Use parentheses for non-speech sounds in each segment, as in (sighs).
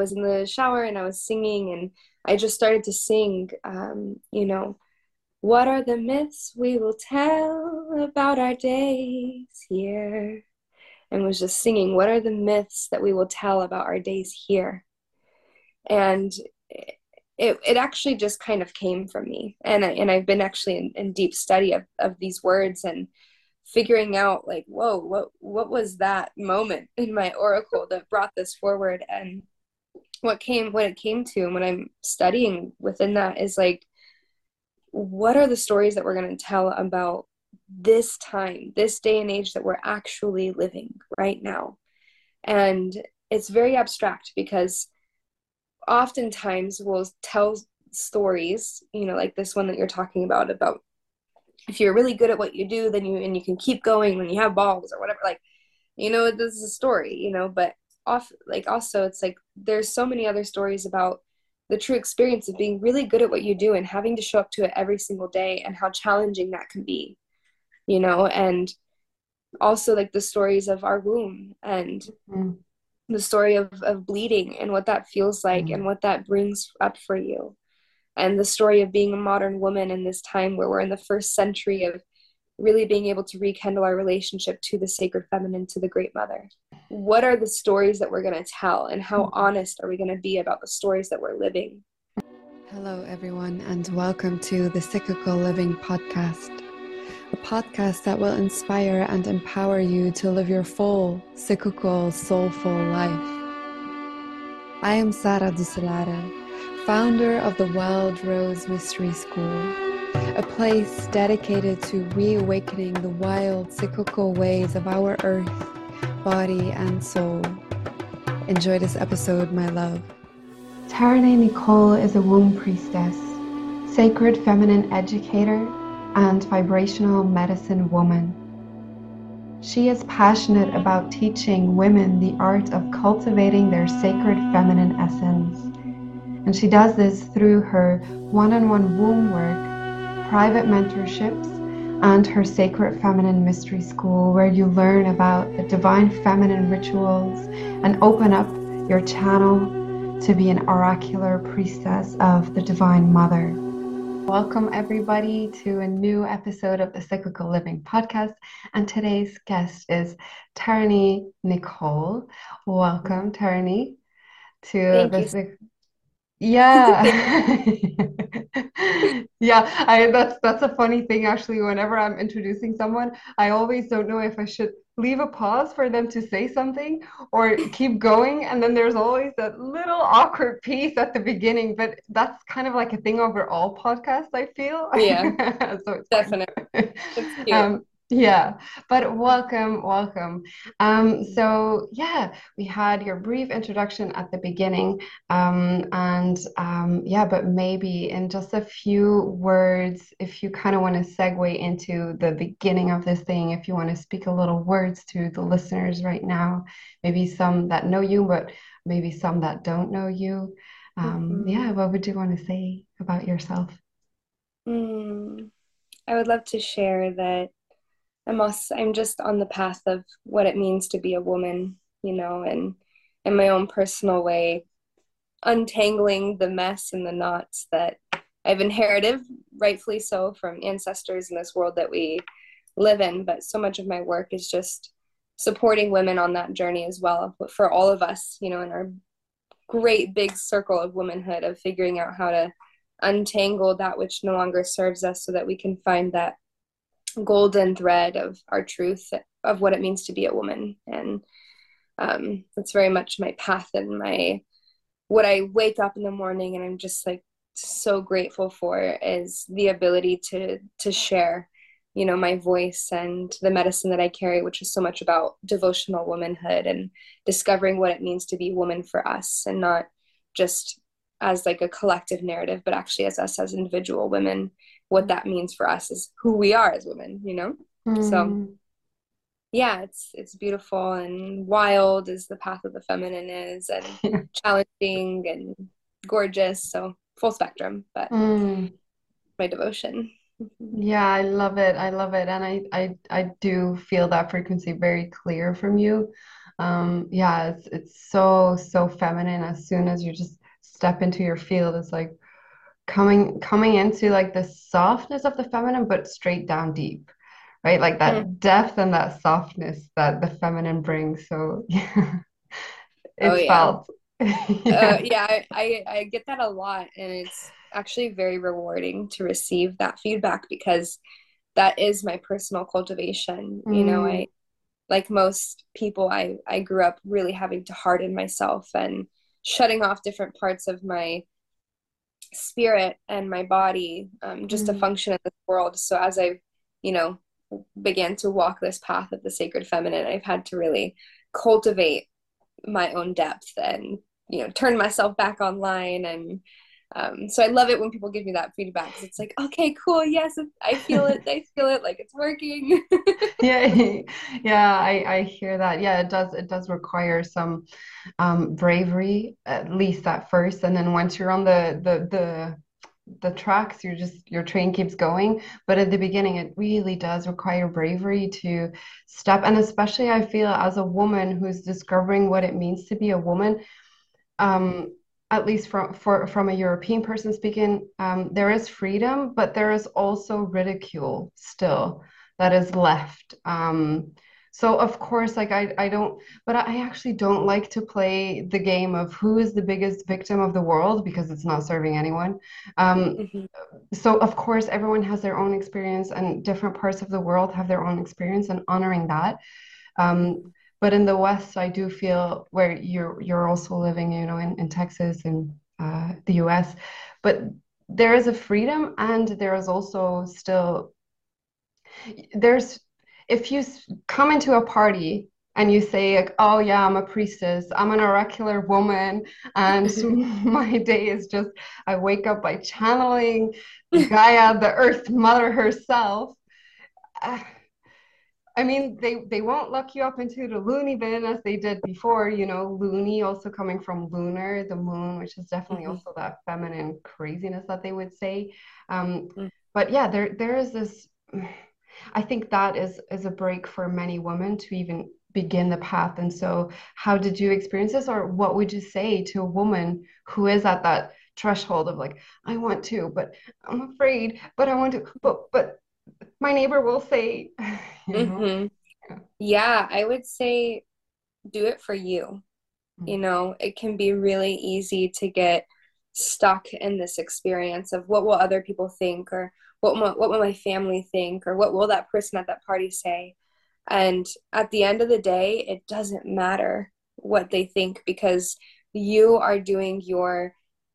was in the shower and I was singing, and I just started to sing, um, you know, what are the myths we will tell about our days here? And was just singing, what are the myths that we will tell about our days here? And it, it actually just kind of came from me. And, I, and I've been actually in, in deep study of, of these words and figuring out like, whoa, what, what was that moment in my oracle that brought this forward? And what came, what it came to, and when I'm studying within that is like, what are the stories that we're going to tell about this time, this day and age that we're actually living right now? And it's very abstract because oftentimes we'll tell stories, you know, like this one that you're talking about, about if you're really good at what you do, then you, and you can keep going when you have balls or whatever, like, you know, this is a story, you know, but off, like, also it's like there's so many other stories about the true experience of being really good at what you do and having to show up to it every single day and how challenging that can be you know and also like the stories of our womb and mm-hmm. the story of, of bleeding and what that feels like mm-hmm. and what that brings up for you and the story of being a modern woman in this time where we're in the first century of really being able to rekindle our relationship to the sacred feminine to the great mother what are the stories that we're going to tell and how mm-hmm. honest are we going to be about the stories that we're living hello everyone and welcome to the cyclical living podcast a podcast that will inspire and empower you to live your full cyclical soulful life i am sara dusalara founder of the wild rose mystery school a place dedicated to reawakening the wild cyclical ways of our earth body, and soul. Enjoy this episode, my love. Taraney Nicole is a womb priestess, sacred feminine educator, and vibrational medicine woman. She is passionate about teaching women the art of cultivating their sacred feminine essence. And she does this through her one on one womb work, private mentorships, and her Sacred Feminine Mystery School, where you learn about the divine feminine rituals and open up your channel to be an oracular priestess of the Divine Mother. Welcome, everybody, to a new episode of the Cyclical Living Podcast. And today's guest is Taraney Nicole. Welcome, Taraney, to Thank the. Yeah. (laughs) (laughs) yeah, I that's that's a funny thing actually. Whenever I'm introducing someone, I always don't know if I should leave a pause for them to say something or keep going. And then there's always that little awkward piece at the beginning. But that's kind of like a thing over all podcasts, I feel. Yeah. (laughs) so it's definitely. It's um, yeah but welcome welcome. Um so yeah we had your brief introduction at the beginning um and um yeah but maybe in just a few words if you kind of want to segue into the beginning of this thing if you want to speak a little words to the listeners right now maybe some that know you but maybe some that don't know you. Um mm-hmm. yeah what would you want to say about yourself? Mm, i would love to share that I'm also, I'm just on the path of what it means to be a woman, you know, and in my own personal way, untangling the mess and the knots that I've inherited, rightfully so, from ancestors in this world that we live in. But so much of my work is just supporting women on that journey as well, but for all of us, you know, in our great big circle of womanhood, of figuring out how to untangle that which no longer serves us so that we can find that golden thread of our truth of what it means to be a woman. And um, that's very much my path and my what i wake up in the morning and i'm just like so grateful for is the ability to to share you know my voice and the medicine that i carry which is so much about devotional womanhood and discovering what it means to be woman for us and not just as like a collective narrative but actually as us as individual women what that means for us is who we are as women you know? Mm. so yeah it's it's beautiful and wild as the path of the feminine is and (laughs) challenging and gorgeous. So full spectrum but mm. my devotion. Yeah i love it. I love it. And I, I i do feel that frequency very clear from you. Um yeah it's it's so so feminine. As soon as you just step into your field it's like coming coming into like the softness of the feminine but straight down deep right like that mm. depth and that softness that the feminine brings so yeah (laughs) it's oh, yeah. felt yeah, uh, (laughs) yeah I, I i get that a lot and it's actually very rewarding to receive that feedback because that is my personal cultivation mm. you know i mm. like most people i i grew up really having to harden myself and shutting off different parts of my spirit and my body um, just mm. to function in this world so as i you know began to walk this path of the sacred feminine i've had to really cultivate my own depth and you know turn myself back online and um, so I love it when people give me that feedback. It's like, okay, cool, yes, I feel it. I feel it, like it's working. (laughs) yeah, (laughs) yeah, I, I hear that. Yeah, it does. It does require some um, bravery, at least at first, and then once you're on the the the the tracks you're just your train keeps going but at the beginning it really does require bravery to step and especially i feel as a woman who's discovering what it means to be a woman um at least from for from a European person speaking, um, there is freedom, but there is also ridicule still that is left. Um, so of course, like I, I don't, but I actually don't like to play the game of who is the biggest victim of the world because it's not serving anyone. Um, mm-hmm. So of course, everyone has their own experience, and different parts of the world have their own experience, and honoring that. Um, but in the west i do feel where you're you're also living you know in, in texas and uh, the us but there is a freedom and there is also still there's if you come into a party and you say like, oh yeah i'm a priestess. I'm an oracular woman and (laughs) my day is just i wake up by channeling gaia the earth mother herself. Uh, I mean, they they won't lock you up into the loony bin as they did before. You know, loony also coming from lunar, the moon, which is definitely mm-hmm. also that feminine craziness that they would say. Um, mm-hmm. But yeah, there there is this. I think that is is a break for many women to even begin the path. And so, how did you experience this, or what would you say to a woman who is at that threshold of like, I want to, but I'm afraid, but I want to, but but my neighbor will say mm-hmm. yeah. (laughs) yeah i would say do it for you mm-hmm. you know it can be really easy to get stuck in this experience of what will other people think or what will, what will my family think or what will that person at that party say and at the end of the day it doesn't matter what they think because you are doing your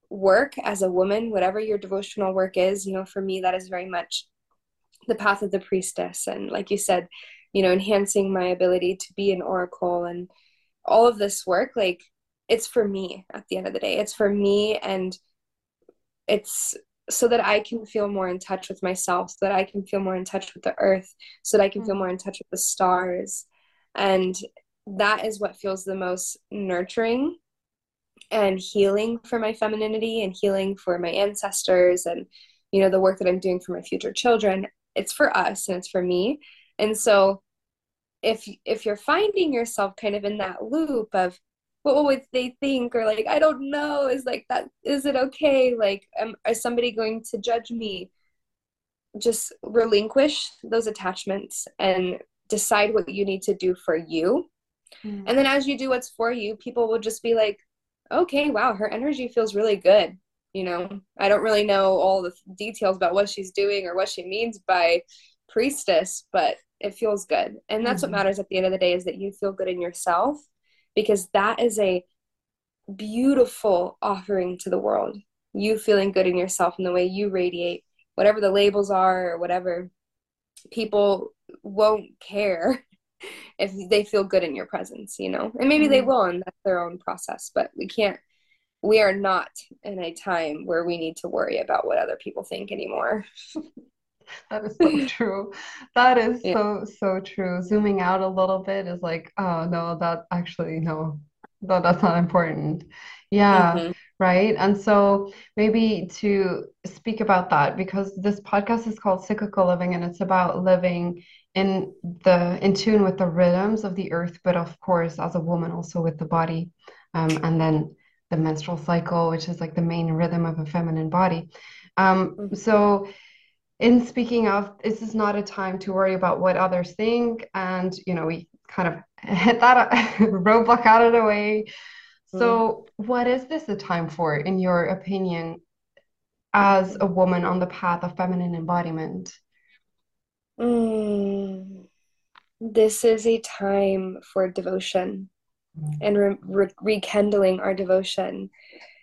work as a woman whatever your devotional work is you know for me that is very much the path of the priestess and like you said you know enhancing my ability to be an oracle and all of this work like it's for me at the end of the day it's for me and it's so that I can feel more in touch with myself, so that I can feel more in touch with the earth, so that I can mm-hmm. feel more in touch with the stars. And that is what feels the most nurturing and healing for my femininity and healing for my ancestors and you know the work that I'm doing for my future children it's for us and it's for me. And so if if you're finding yourself kind of in that loop of what would they think? Or like i don't know. Is like that is it okay? Like am, is somebody going to judge me? Just relinquish those attachments and decide what you need to do for you. Mm. and then as you do what's for you people will just be like okay wow her energy feels really good you know i don't really know all the details about what she's doing or what she means by priestess but it feels good and that's mm-hmm. what matters at the end of the day is that you feel good in yourself because that is a beautiful offering to the world you feeling good in yourself and the way you radiate whatever the labels are or whatever people won't care (laughs) if they feel good in your presence you know and maybe mm-hmm. they will and that's their own process but we can't we are not in a time where we need to worry about what other people think anymore. (laughs) that is so (laughs) true. That is yeah. so so true. Zooming out a little bit is like, oh no, that actually no, no, that's not important. Yeah. Mm-hmm. right? And so maybe to speak about that because this podcast is called Cyclical Living and it's about living in the in tune with the rhythms of the earth, but of course as a woman also with the body. Um, and then the menstrual cycle, which is like the main rhythm of a feminine body. Um, mm-hmm. so in speaking of this is not a time to worry about what others think and you know we kind of (laughs) hit that (laughs) roadblock out of the way so, mm. what is this a time for, in your opinion, as a woman on the path of feminine embodiment? Mm. This is a time for devotion. And re- re- rekindling our devotion.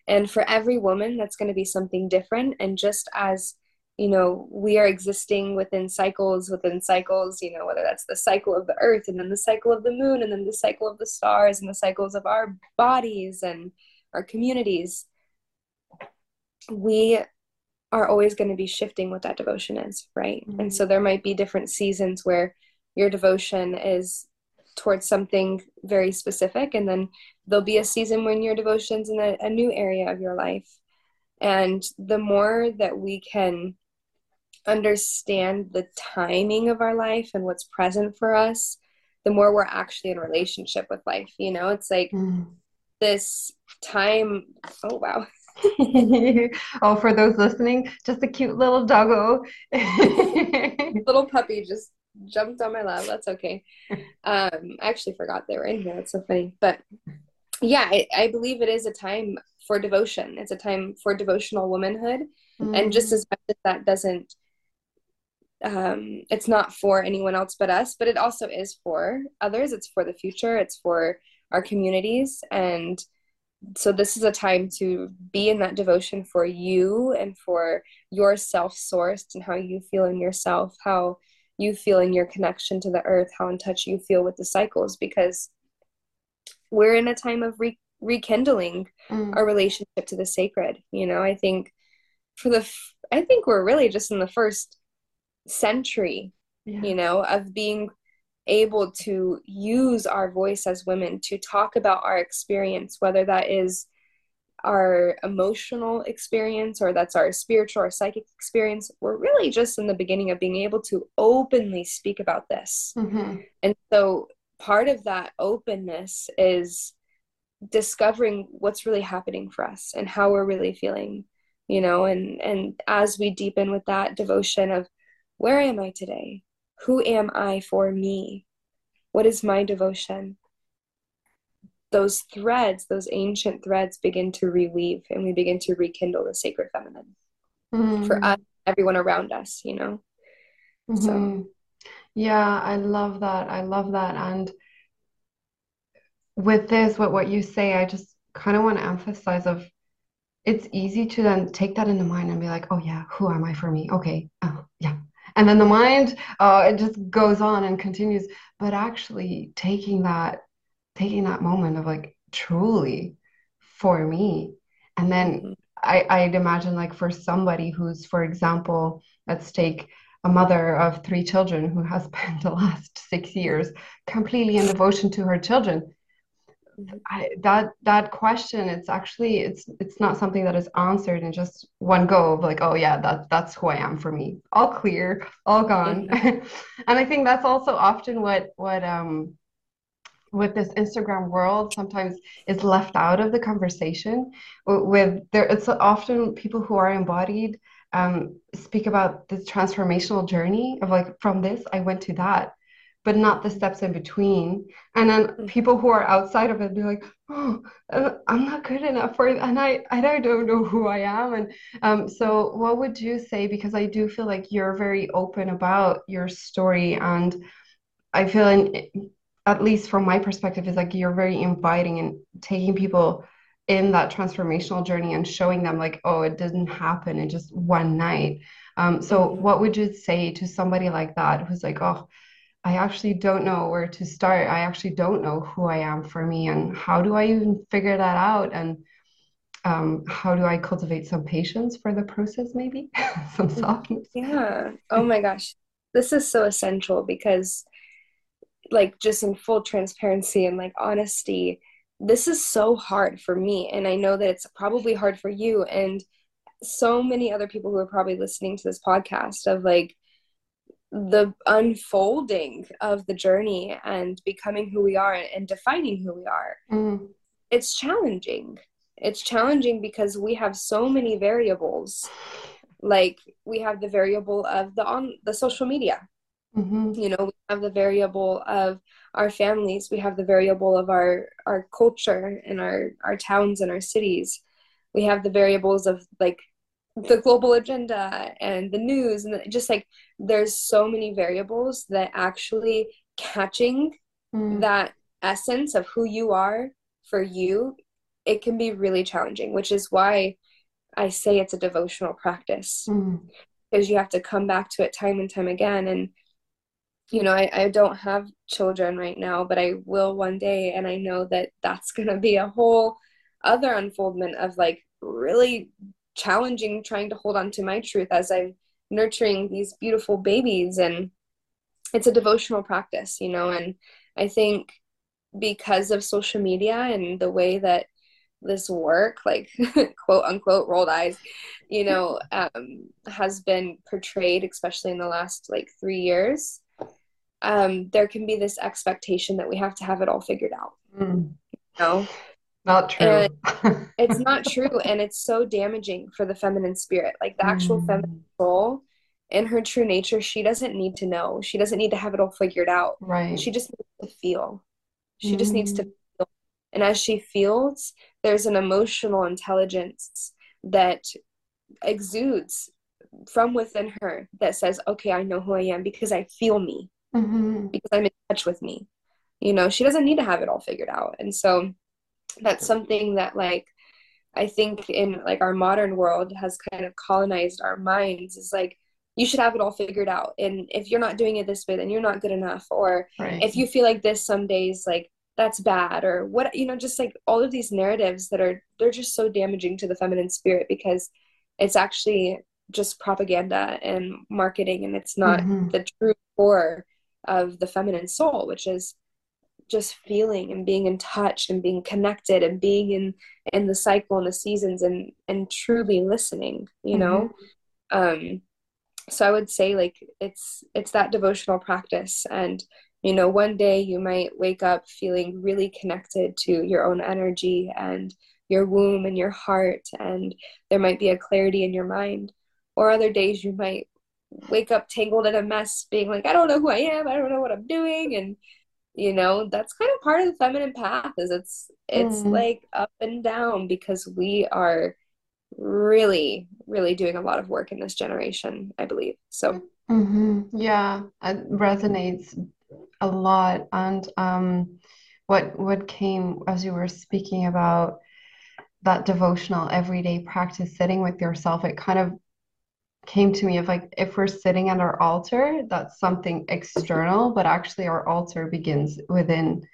And for every woman, that's going to be something different. And just as you know we are existing within cycles within cycles you know whether that's the cycle of the earth and then the cycle of the moon and then the cycle of the stars and the cycles of our bodies and our communities we are always going to be shifting what that devotion is right mm-hmm. and so there might be different seasons where your devotion is towards something very specific and then there'll be a season when your devotion's in a, a new area of your life and the more that we can understand the timing of our life and what's present for us, the more we're actually in relationship with life. You know, it's like mm. this time. Oh, wow. (laughs) oh, for those listening, just a cute little doggo. (laughs) little puppy just jumped on my lap. That's okay. Um, I actually forgot they were in here. It's so funny. But yeah, I, I believe it is a time for devotion. It's a time for devotional womanhood. Mm. And just mm. as much as that doesn't um, it's not for anyone else but us, but it also is for others. It's for the future, it's for our communities. And so, this is a time to be in that devotion for you and for your self sourced and how you feel in yourself, how you feel in your connection to the earth, how in touch you feel with the cycles, because we're in a time of re- rekindling mm. our relationship to the sacred. You know, I think for the, f- I think we're really just in the first century yeah. you know of being able to use our voice as women to talk about our experience whether that is our emotional experience or that's our spiritual or psychic experience we're really just in the beginning of being able to openly speak about this mm-hmm. and so part of that openness is discovering what's really happening for us and how we're really feeling you know and and as we deepen with that devotion of where am I today? Who am I for me? What is my devotion? Those threads, those ancient threads begin to reweave and we begin to rekindle the sacred feminine mm-hmm. for us, everyone around us, you know? Mm-hmm. So, yeah, I love that. I love that. And with this, what, what you say, I just kind of want to emphasize of it's easy to then take that in the mind and be like, oh yeah, who am I for me? Okay, oh yeah, and then the mind uh, it just goes on and continues but actually taking that taking that moment of like truly for me and then mm-hmm. I, I'd imagine like for somebody who's for example let's take a mother of three children who has (laughs) spent the last six years completely in devotion to her children I, that that question it's actually it's it's not something that is answered in just one go of like oh yeah that that's who I am for me all clear all gone mm-hmm. (laughs) and I think that's also often what what um with this Instagram world sometimes is left out of the conversation with there it's often people who are embodied um, speak about this transformational journey of like from this I went to that but not the steps in between. And then mm-hmm. people who are outside of it be like, oh, uh, I'm not good enough for it. And I, I don't know who I am. And um, so, what would you say? Because I do feel like you're very open about your story. And I feel, in, at least from my perspective, is like you're very inviting and taking people in that transformational journey and showing them like oh it didn't happen in just one night um, so mm-hmm. what would you say to somebody like that who's like oh I actually don't know where to start. I actually don't know who I am for me and how do I even figure that out and um, how do I cultivate some patience for the process maybe (laughs) some mm-hmm. softness yeah oh my gosh this is so essential because like just in full transparency and like honesty this is so hard for me and i know that it's probably hard for you and so many other people who are probably listening to this podcast of like the unfolding of the journey and becoming who we are and defining who we are. Mm. it's challenging. It's challenging because we have so many variables. Like we have the variable of the on the social media mm-hmm. you know we have the variable of our families we have the variable of our our culture and our our towns and our cities we have the variables of like the global agenda and the news and just like there's so many variables that actually catching mm. that essence of who you are for you it can be really challenging which is why i say it's a devotional practice mm. because you have to come back to it time and time again and you know I, I don't have children right now but i will one day and i know that that's (laughs) going to be a whole other unfoldment of like really challenging trying to hold on to my truth as I'm nurturing these beautiful babies and it's a devotional practice, you know, and I think because of social media and the way that this work, like (laughs) quote unquote rolled eyes, you know, um, has been portrayed, especially in the last like three years, um, there can be this expectation that we have to have it all figured out. Mm. You know, not true. (laughs) it's not true. And it's so damaging for the feminine spirit. Like the actual mm. feminine soul in her true nature, she doesn't need to know. She doesn't need to have it all figured out. Right. She just needs to feel. She mm. just needs to mm. feel. And as she feels, there's an emotional intelligence that exudes from within her that says, okay, I know who I am because I feel me, mm-hmm. because I'm in touch with me. You know, she doesn't need to have it all figured out. And so, that's something that like I think in like our modern world has kind of colonized our minds is like you should have it all figured out and if you're not doing it this way then you're not good enough or right. if you feel like this some days like that's bad or what you know just like all of these narratives that are they're just so damaging to the feminine spirit because it's actually just propaganda and marketing and it's not mm-hmm. the true core of the feminine soul which is just feeling and being in touch and being connected and being in in the cycle and the seasons and and truly listening you know? Mm-hmm. um so i would say like it's it's that devotional practice. And you know one day you might wake up feeling really connected to your own energy and your womb and your heart and there might be a clarity in your mind. Or other days you might wake up tangled in a mess being like i don't know who i am i don't know what i'm doing and you know that's kind of part of the feminine path is it's it's mm. like up and down because we are really really doing a lot of work in this generation i believe so mm-hmm. yeah it resonates a lot and um what what came as you were speaking about that devotional everyday practice sitting with yourself it kind of came to me of like if we're sitting at our altar that's something external but actually our altar begins within.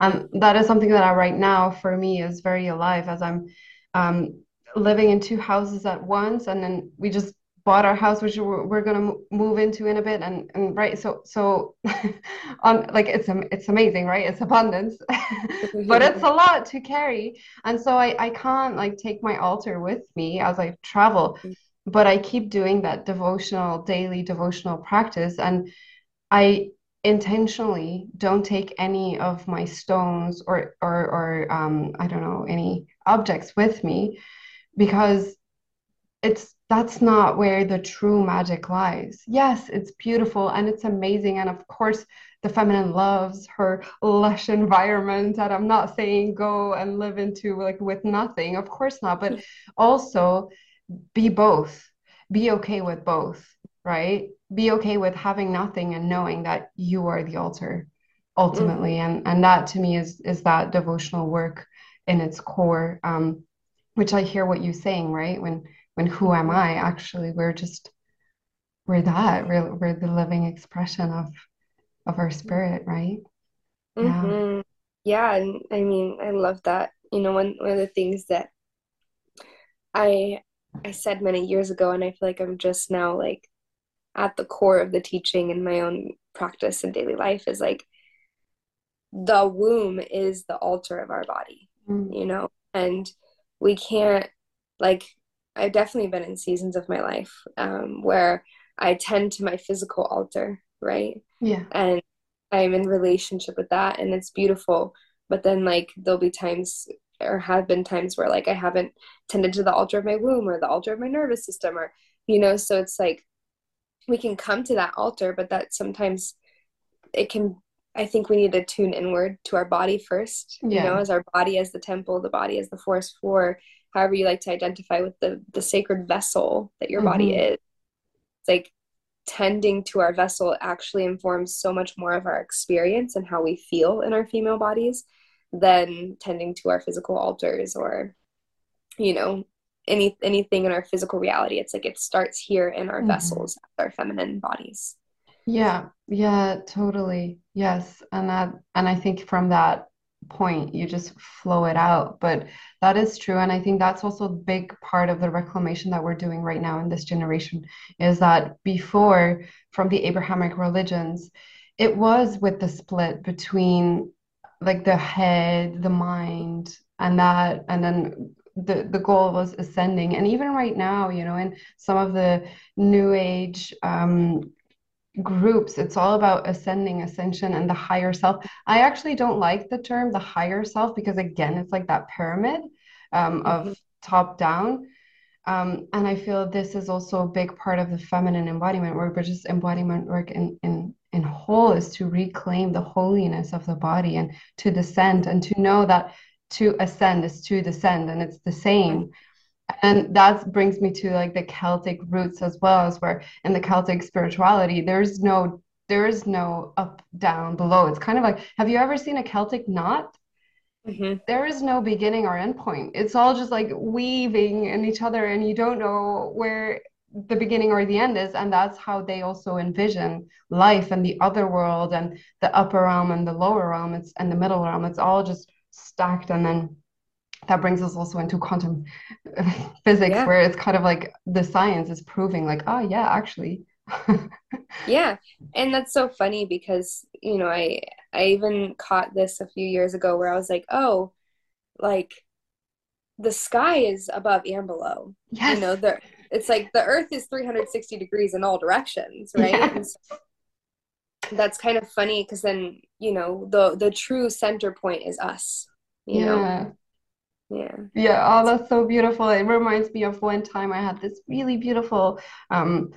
And that is something that i right now for me is very alive as i'm um, living in two houses at once and then we just bought our house which we're, we're going to move into in a bit and, and right so so (laughs) on like it's it's amazing right? It's abundance (laughs) but it's a lot to carry. And so I, I can't like take my altar with me as i travel. Mm but I keep doing that devotional, daily devotional practice. And I intentionally don't take any of my stones or, or, or um, I don't know, any objects with me because it's that's not where the true magic lies. Yes, it's beautiful and it's amazing. And of course, the feminine loves her lush environment. And I'm not saying go and live into like with nothing, of course not. But also, be both. Be okay with both right? Be okay with having nothing and knowing that you are the altar ultimately. Mm-hmm. and and that to me is is that devotional work in its core um which i hear what you're saying right? When when who am i? Actually we're just we're that we're, we're the living expression of of our spirit right? Mm-hmm. yeah yeah and i mean i love that. You know one, one of the things that i I said many years ago, and I feel like I'm just now like at the core of the teaching in my own practice and daily life is like the womb is the altar of our body, mm. you know, and we can't, like, I've definitely been in seasons of my life um, where I tend to my physical altar, right? Yeah. And I'm in relationship with that and it's beautiful. But then, like, there'll be times or have been times where, like, I haven't tended to the altar of my womb or the altar of my nervous system or, you know, so it's like we can come to that altar, but that sometimes it can I think we need to tune inward to our body first, yeah. you know, as our body as the temple, the body as the force for however you like to identify with the the sacred vessel that your mm-hmm. body is. It's like tending to our vessel actually informs so much more of our experience and how we feel in our female bodies than tending to our physical altars or you know any anything in our physical reality it's like it starts here in our mm-hmm. vessels our feminine bodies yeah, yeah, totally. Yes. And that and I think from that point you just flow it out. But that is true. And I think that's also a big part of the reclamation that we're doing right now in this generation is that before from the Abrahamic religions, it was with the split between like the head, the mind, and that, and then the the goal was ascending. And even right now you know in some of the new age um groups it's all about ascending ascension and the higher self. I actually don't like the term the higher self because again it's like that pyramid um, mm-hmm. of top down. Um, and i feel this is also a big part of the feminine embodiment work but just embodiment work in in in whole is to reclaim the holiness of the body and to descend and to know that to ascend is to descend and it's the same. And that brings me to like the celtic roots as well as where in the celtic spirituality there's no there is no up down below. It's kind of like have you ever seen a celtic knot? Mm-hmm. there is no beginning or end point. It's all just like weaving in each other and you don't know where the beginning or the end is and that's how they also envision life and the other world and the upper realm and the lower realm. It's and the middle realm. It's all just stacked and then that brings us also into quantum (laughs) physics yeah. where it's kind of like the science is proving like oh yeah actually. (laughs) Yeah. And that's so funny because you know i i even caught this a few years ago where i was like oh like the sky is above and below. Yes. you know the it's like the earth is 360 degrees in all directions right? Yeah. so that's kind of funny because then you know the the true center point is us you yeah. know? Yeah. Yeah. Oh that's so beautiful. It reminds me of one time i had this really beautiful um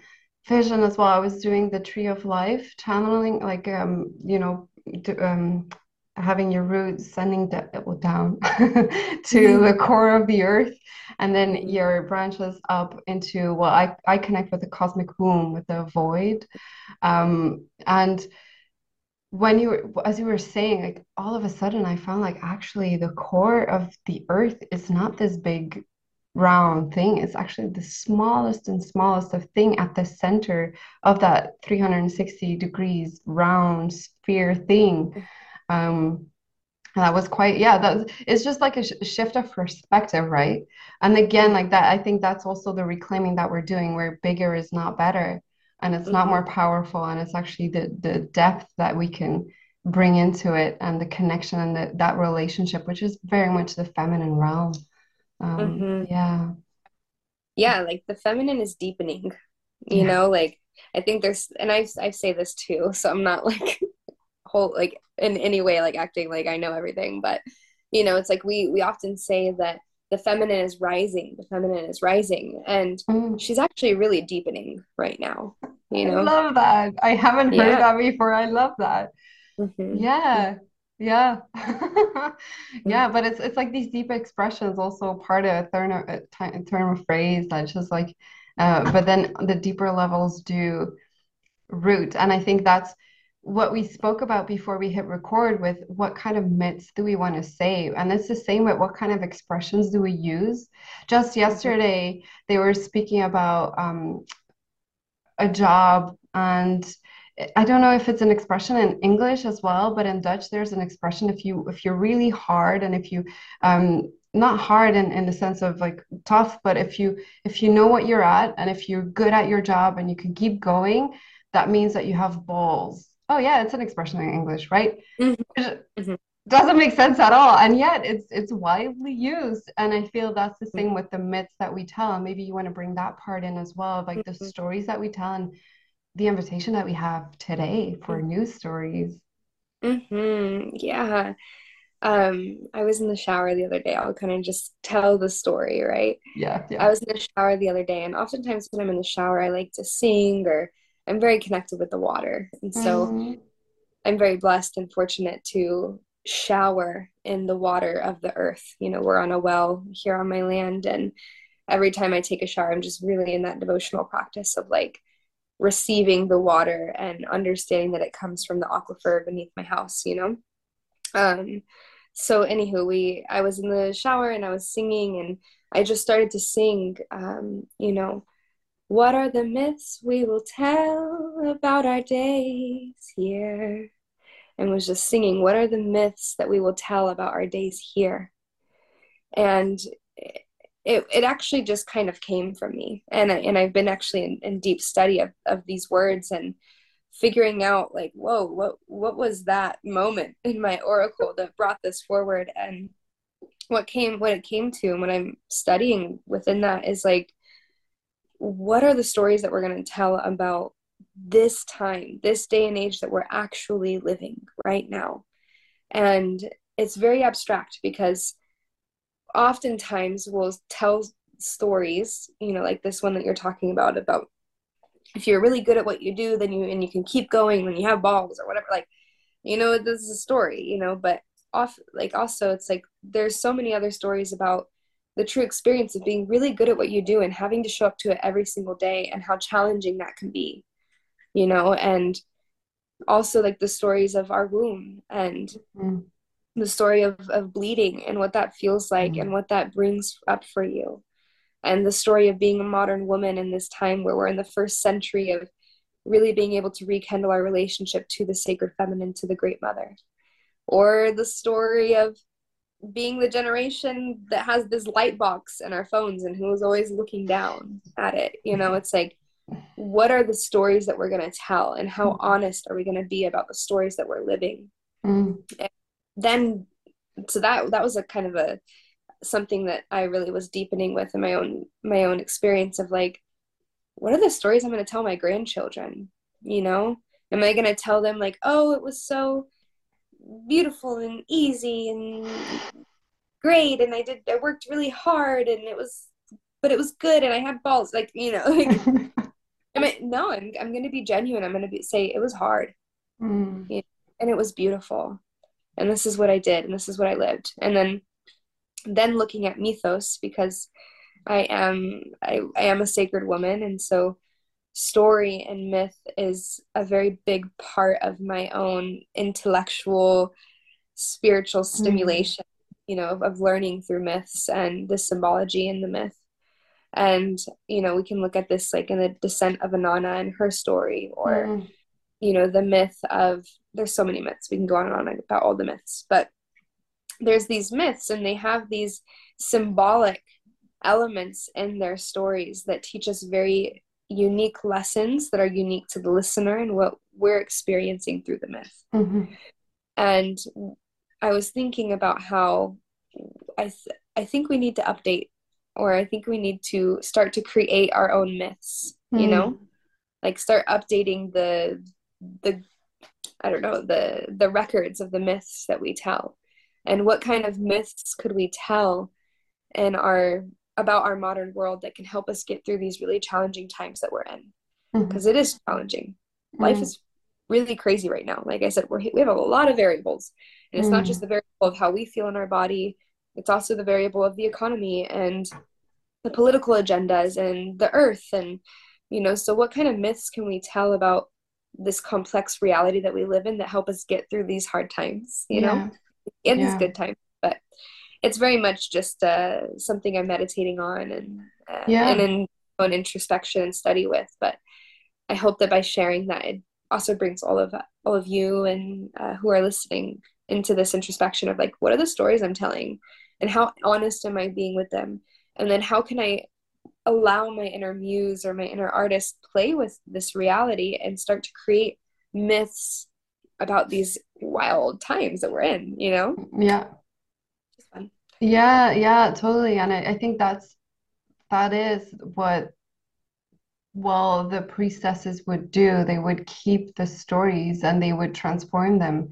vision as well. I was doing the tree of life channeling like um you know um having your roots sending down (laughs) to mm-hmm. the core of the earth and then mm-hmm. your branches up into well i, I connect with the cosmic womb with the void um, and when you were as you were saying like all of a sudden i found like actually the core of the earth is not this big round thing it's actually the smallest and smallest of thing at the center of that 360 degrees round sphere thing um that was quite yeah that it's just like a sh- shift of perspective right and again like that i think that's also the reclaiming that we're doing where bigger is not better and it's mm-hmm. not more powerful and it's actually the the depth that we can bring into it and the connection and the, that relationship which is very much the feminine realm um, mm-hmm. yeah yeah like the feminine is deepening you yeah. know like i think there's and i i say this too so i'm not like like in any way like acting like i know everything but you know it's like we we often say that the feminine is rising the feminine is rising and mm. she's actually really deepening right now you know? i love that. I haven't heard yeah. that before. I love that. Mm-hmm. yeah. Yeah. (laughs) Yeah but it's it's like these deep expressions also part of a term, a term of phrase that's just like uh, but then the deeper levels do root. And i think that's what we spoke about before we hit record with what kind of myths do we want to say? And it's the same with what kind of expressions do we use? Just mm-hmm. yesterday they were speaking about um, a job and i don't know if it's an expression in english as well but in dutch there's an expression if you if you're really hard and if you um, not hard in, in the sense of like tough but if you if you know what you're at and if you're good at your job and you can keep going that means that you have balls oh yeah, it's an expression in English, right? Mm-hmm. Mm-hmm. Doesn't make sense at all, and yet it's it's widely used. And I feel that's the mm-hmm. same with the myths that we tell. Maybe you want to bring that part in as well, like the mm-hmm. stories that we tell and the invitation that we have today for news stories. Mm-hmm. Yeah. Um, I was in the shower the other day. I'll kind of just tell the story, right? Yeah, yeah. I was in the shower the other day, and oftentimes when I'm in the shower, I like to sing or I'm very connected with the water. And so mm-hmm. I'm very blessed and fortunate to shower in the water of the earth. You know, we're on a well here on my land, and every time I take a shower, I'm just really in that devotional practice of like receiving the water and understanding that it comes from the aquifer beneath my house, you know? Um, so anywho, we I was in the shower and I was singing and I just started to sing, um, you know, what are the myths we will tell about our days here? And was just singing, what are the myths that we will tell about our days here? And it, it actually just kind of came from me and, I, and i've been actually in, in deep study of, of these words and figuring out like whoa what what was that moment (laughs) in my oracle that brought this forward and what came what it came to and when i'm studying within that is like what are the stories that we're going to tell about this time this day and age that we're actually living right now and it's very abstract because oftentimes we'll tell stories, you know, like this one that you're talking about about if you're really good at what you do, then you and you can keep going when you have balls or whatever. Like, you know, this is a story, you know, but off like also it's like there's so many other stories about the true experience of being really good at what you do and having to show up to it every single day and how challenging that can be, you know, and also like the stories of our womb and mm the story of, of bleeding and what that feels like mm and what that brings up for you. And the story of being a modern woman in this time where we're in the first century of really being able to rekindle our relationship to the sacred feminine to the great mother. Or the story of being the generation that has this light box in our phones and who is always looking down at it you know it's like what are the stories that we're going to tell and how mm. honest are we going to be about the stories that we're living? Mm. Then so that that was a kind of a something that I really was deepening with in my own my own experience of like what are the stories I'm going to tell my grandchildren you know? Am I going to tell them like oh it was so beautiful and easy and great and I did I worked really hard and it was but it was good and I had balls like you know like (laughs) I mean no I'm I'm going to be genuine I'm going to be say it was hard mm. you know, and it was beautiful and this is what I did and this is what I lived. And then then looking at mythos because I am I, I am a sacred woman and so story and myth is a very big part of my own intellectual spiritual mm. stimulation mm. you know of, of, learning through myths and the symbology in the myth and you know we can look at this like in the descent of Inanna and her story or mm you know the myth of there's so many myths we can go on and on about all the myths but there's these myths and they have these symbolic elements in their stories that teach us very unique lessons that are unique to the listener and what we're experiencing through the myth mm-hmm. and i was thinking about how i th- i think we need to update or i think we need to start to create our own myths mm-hmm. you know like start updating the the I don't know the the records of the myths that we tell, and what kind of myths could we tell in our about our modern world that can help us get through these really challenging times that we're in because mm-hmm. challenging. Mm-hmm. Life is really crazy right now. Like I said, we're, we have a lot of variables, and it's mm-hmm. not just the variable of how we feel in our body. It's also the variable of the economy and the political agendas and the earth and you know so what kind of myths can we tell about this complex reality that we live in that help us get through these hard times you yeah. know and yeah. these good times but it's very much just uh, something i'm meditating on and uh, yeah. and in own introspection and study with but i hope that by sharing that it also brings all of all of you and uh, who are listening into this introspection of like what are the stories i'm telling and how honest am i being with them and then how can i allow my inner muse or my inner artist play with this reality and start to create myths about these wild times that we're in, you know? Yeah. Yeah, yeah, totally. And I, I think that's that is what well the priestesses would do. They would keep the stories and they would transform them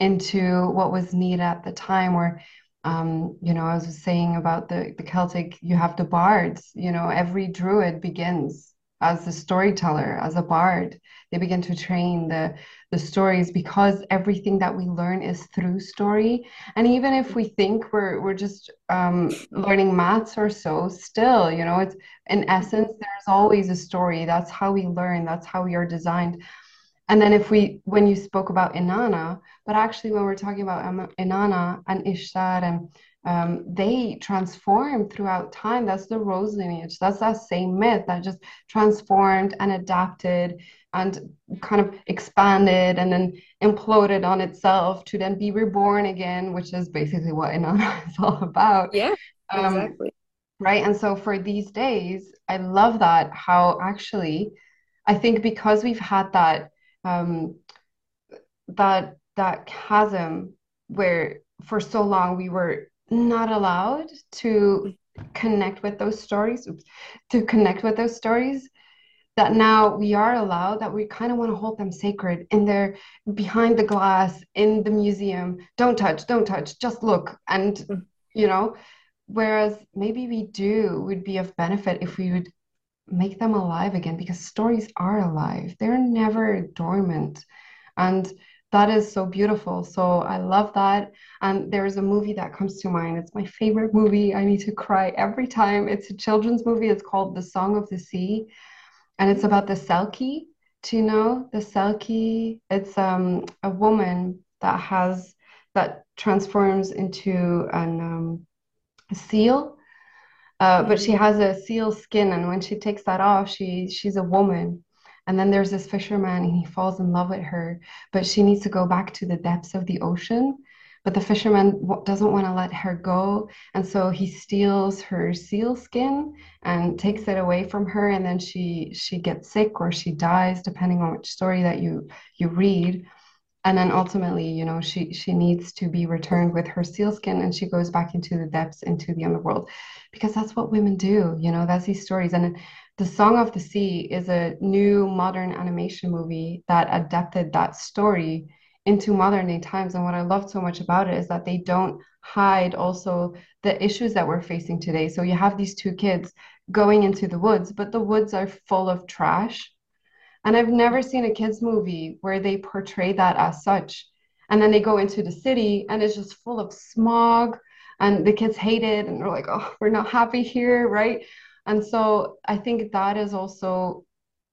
into what was needed at the time where um, you know, I was saying about the, the Celtic, you have the bards, you know, every druid begins as a storyteller, as a bard. They begin to train the the stories because everything that we learn is through story. And even if we think we're we're just um, learning maths or so, still, you know, it's in essence, there's always a story. That's how we learn. That's how we are designed. And then if we, when you spoke about Inanna, but actually when we're talking about Inanna and Ishtar and um, they transform throughout time. That's the rose lineage. That's that same myth that just transformed and adapted and kind of expanded and then imploded on itself to then be reborn again, which is basically what Inanna (laughs) is all about. Yeah, um, exactly. Right. And so for these days, I love that how actually I think because we've had that um that that chasm where for so long we were not allowed to connect with those stories to connect with those stories that now we are allowed that we kind of want to hold them sacred in there behind the glass in the museum don't touch don't touch just look and mm. you know whereas maybe we do would be of benefit if we would make them alive again because stories are alive they're never dormant and that is so beautiful. So I love that. And there's a movie that comes to mind. It's my favorite movie. I need to cry every time. It's a children's movie. It's called The Song of the Sea. And it's about the Selkie. Do you know the Selkie? It's um, a woman that has that transforms into an um, seal. Uh, but she has a seal skin, and when she takes that off, she she's a woman and then there's this fisherman and he falls in love with her, but she needs to go back to the depths of the ocean. But the fisherman doesn't want to let her go. And so he steals her seal skin and takes it away from her. And then she she gets sick or she dies, depending on which story that you you read and then ultimately you know she she needs to be returned with her seal skin and she goes back into the depths into the underworld because that's what women do you know that's these stories and the Song of the Sea is a new modern animation movie that adapted that story into modern day times. And what I loved so much about it is that they don't hide also the issues that we're facing today. So you have these two kids going into the woods, but the woods are full of trash. And I've never seen a kids movie where they portray that as such. And then they go into the city and it's just full of smog and the kids hate it and they're like, oh, we're not happy here, right? And so I think that is also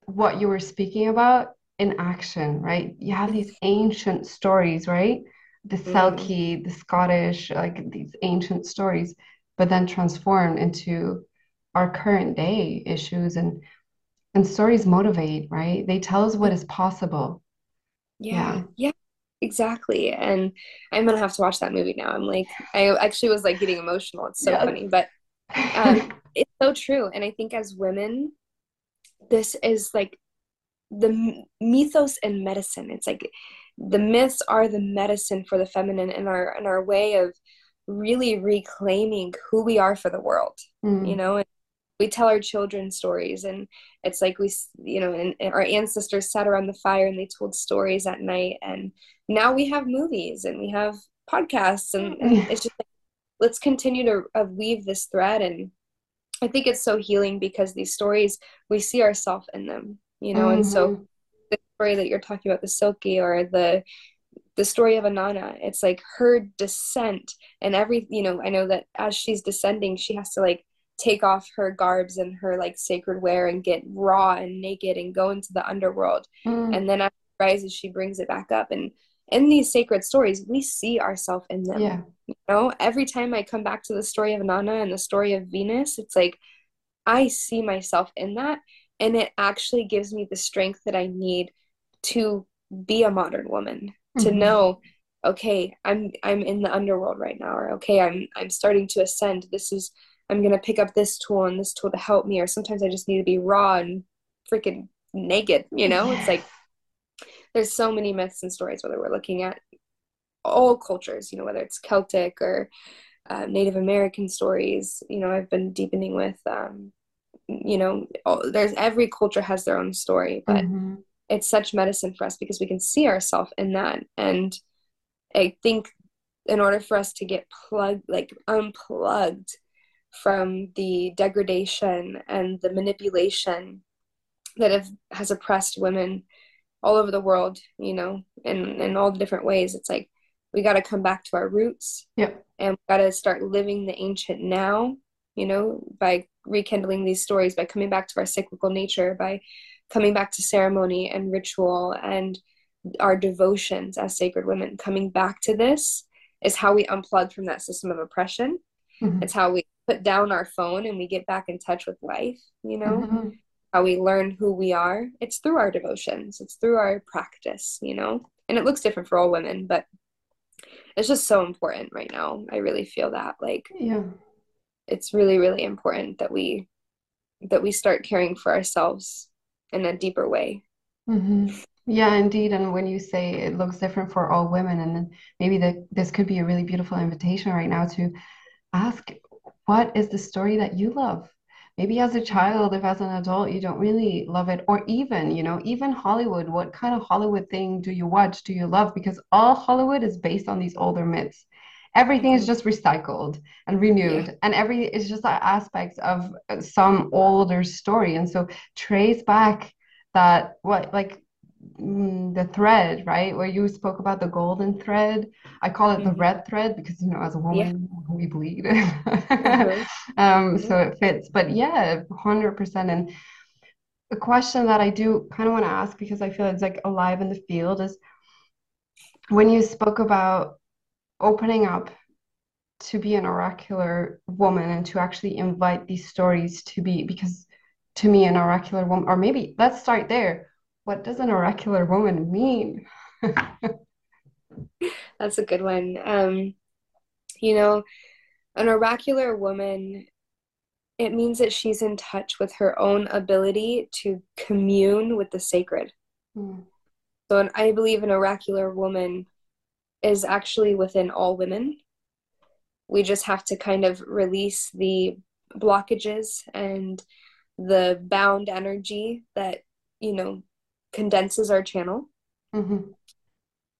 what you were speaking about in action, right? You have these ancient stories, right? The mm. Selkie, the Scottish, like these ancient stories, but then transformed into our current day issues and and stories motivate, right? They tell us what is possible. Yeah. Yeah. yeah exactly. And I'm gonna have to watch that movie now. I'm like, I actually was like getting emotional. It's so yes. funny, but um, (laughs) it's so true and i think as women this is like the mythos and medicine it's like the myths are the medicine for the feminine and our and our way of really reclaiming who we are for the world mm. you know and we tell our children stories and it's like we you know and, and, our ancestors sat around the fire and they told stories at night and now we have movies and we have podcasts and, and it's just like let's continue to uh, weave this thread and i think it's so healing because these stories we see ourselves in them you know mm-hmm. and so mm-hmm. the story that you're talking about the Selkie or the the story of Inanna. it's like her descent and every you know i know that as she's descending she has to like take off her garbs and her like sacred wear and get raw and naked and go into the underworld mm. and then as she rises she brings it back up and in these sacred stories, we see ourselves in them. Yeah. You know, every time I come back to the story of Inanna and the story of Venus, it's like I see myself in that. And it actually gives me the strength that I need to be a modern woman, mm-hmm. to know, okay, I'm I'm in the underworld right now, or okay, I'm I'm starting to ascend. This is I'm gonna pick up this tool and this tool to help me, or sometimes I just need to be raw and freaking naked, you know? It's like there's so many myths and stories whether we're looking at all cultures you know whether it's celtic or uh, native american stories you know i've been deepening with um, you know all, there's every culture has their own story but mm-hmm. it's such medicine for us because we can see ourselves in that and i think in order for us to get plugged like unplugged from the degradation and the manipulation that have has oppressed women all over the world you know in in all the different ways. It's like we got to come back to our roots. Yep and we got to start living the ancient now you know by rekindling these stories by coming back to our cyclical nature by coming back to ceremony and ritual and our devotions as sacred women. Coming back to this is how we unplug from that system of oppression. Mm-hmm. it's how we put down our phone and we get back in touch with life you know? Mm-hmm. how we learn who we are. It's through our devotions. It's through our practice you know? And it looks different for all women but it's just so important right now. I really feel that like yeah. it's really really important that we that we start caring for ourselves in a deeper way. Mm-hmm. yeah indeed. And when you say it looks different for all women and maybe that this could be a really beautiful invitation right now to ask what is the story that you love? Maybe as a child if as an adult you don't really love it or even you know even hollywood what kind of hollywood thing do you watch do you love? Because all hollywood is based on these older myths. Everything is just recycled and renewed yeah. and every it's just aspects of uh, some older story. And so trace back that what like the thread right? Where you spoke about the golden thread. I call it mm-hmm. the red thread because you know as a woman yeah. we bleed. Mm-hmm. (laughs) um so it fits. But yeah 100% and a question that i do kind of want to ask because i feel it's like alive in the field is when you spoke about opening up to be an oracular woman and to actually invite these stories to be because to me an oracular woman or maybe let's start there what does an oracular woman mean (laughs) that's a good one um you know an oracular woman it means that she's in touch with her own ability to commune with the sacred mm. so i believe an oracular woman is actually within all women. We just have to kind of release the blockages and the bound energy that, you know, condenses our channel. Mm-hmm.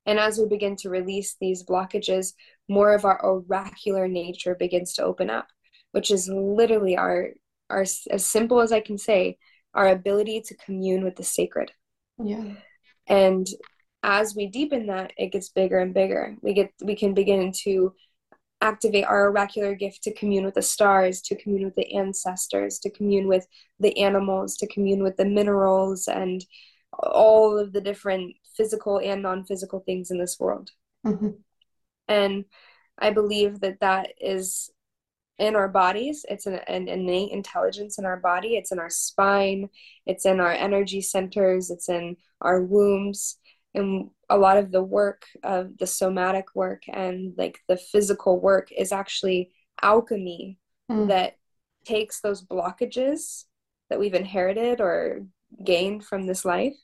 And as we begin to release these blockages, more of our oracular nature begins to open up, which is literally our, our as simple as I can say, our ability to commune with the sacred. Yeah. And as we deepen that it gets bigger and bigger we get we can begin to activate our oracular gift to commune with the stars to commune with the ancestors to commune with the animals to commune with the minerals and all of the different physical and non-physical things in this world. Mm-hmm. and i believe that that is in our bodies. It's an, an, innate intelligence in our body. It's in our spine. It's in our energy centers. It's in our wombs. And a lot of the work of the somatic work and like the physical work is actually alchemy mm. that takes those blockages that we've inherited or gained from this life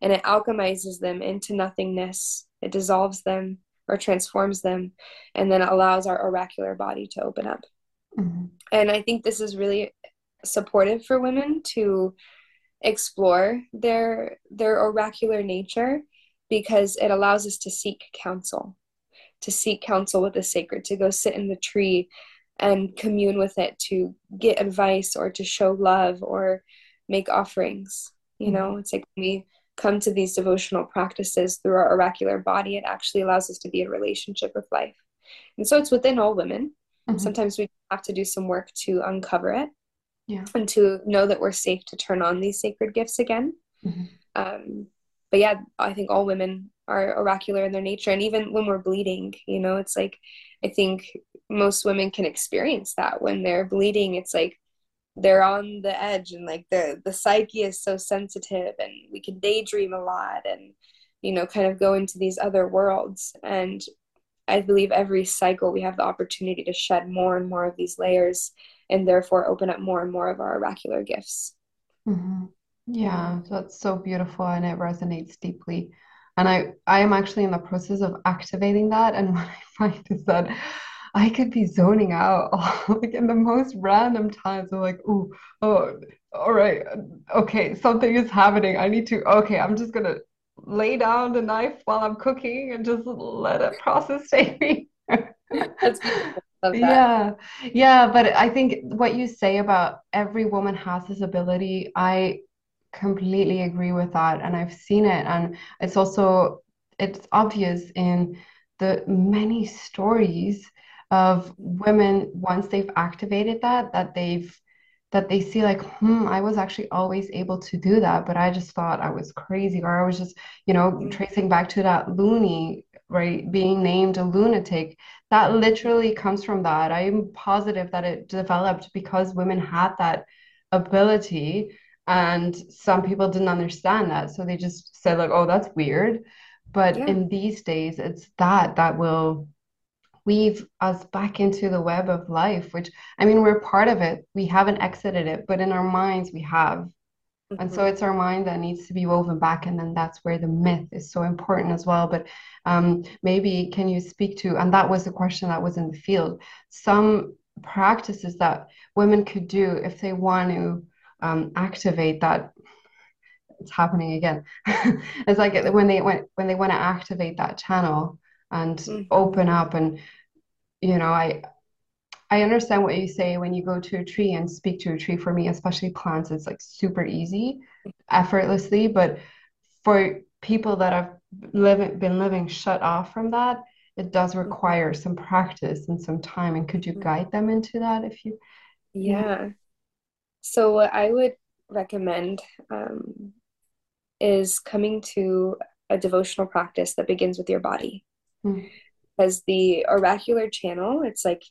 and it alchemizes them into nothingness it dissolves them or transforms them and then allows our oracular body to open up mm-hmm. and i think this is really supportive for women to explore their their oracular nature because it allows us to seek counsel, to seek counsel with the sacred, to go sit in the tree and commune with it, to get advice or to show love or make offerings. You mm-hmm. know, it's like we come to these devotional practices through our oracular body, it actually allows us to be in relationship with life. And so it's within all women. Mm-hmm. Sometimes we have to do some work to uncover it yeah. and to know that we're safe to turn on these sacred gifts again. Mm-hmm. Um, but yeah, I think all women are oracular in their nature. And even when we're bleeding, you know, it's like, I think most women can experience that when they're bleeding. It's like they're on the edge and like the, the psyche is so sensitive and we can daydream a lot and, you know, kind of go into these other worlds. And I believe every cycle we have the opportunity to shed more and more of these layers and therefore open up more and more of our oracular gifts. Mm-hmm. Yeah, that's so beautiful and it resonates deeply. And I, I am actually in the process of activating that. And what I find is that I could be zoning out (laughs) like in the most random times. I'm like, oh, oh, all right, okay, something is happening. I need to, okay, I'm just gonna lay down the knife while I'm cooking and just let it process (laughs) take me. That's yeah, yeah, but I think what you say about every woman has this ability, I completely agree with that. And I've seen it. And it's also, it's obvious in the many stories of women once they've activated that, that they've that they see like, hmm, I was actually always able to do that, but I just thought I was crazy, or I was just, you know, mm-hmm. tracing back to that loony, right, being named a lunatic. That literally comes from that. I'm positive that it developed because women had that ability and some people didn't understand that. So they just said, like, oh, that's weird. But yeah. in these days, it's that that will weave us back into the web of life, which I mean, we're part of it. We haven't exited it, but in our minds, we have. Mm-hmm. And so mm-hmm. it's our mind that needs to be woven back. And then that's where the myth is so important as well. But um, maybe can you speak to, and that was the question that was in the field, some practices that women could do if they want to um, activate that it's happening again (laughs) it's like when they when, when they want to activate that channel and mm-hmm. open up and you know i i understand what you say when you go to a tree and speak to a tree for me especially plants it's like super easy effortlessly but for people that have living been living shut off from that it does mm-hmm. require some practice and some time and could you mm-hmm. guide them into that if you yeah so what i would recommend um, is coming to a devotional practice that begins with your body mm. because the oracular channel it's like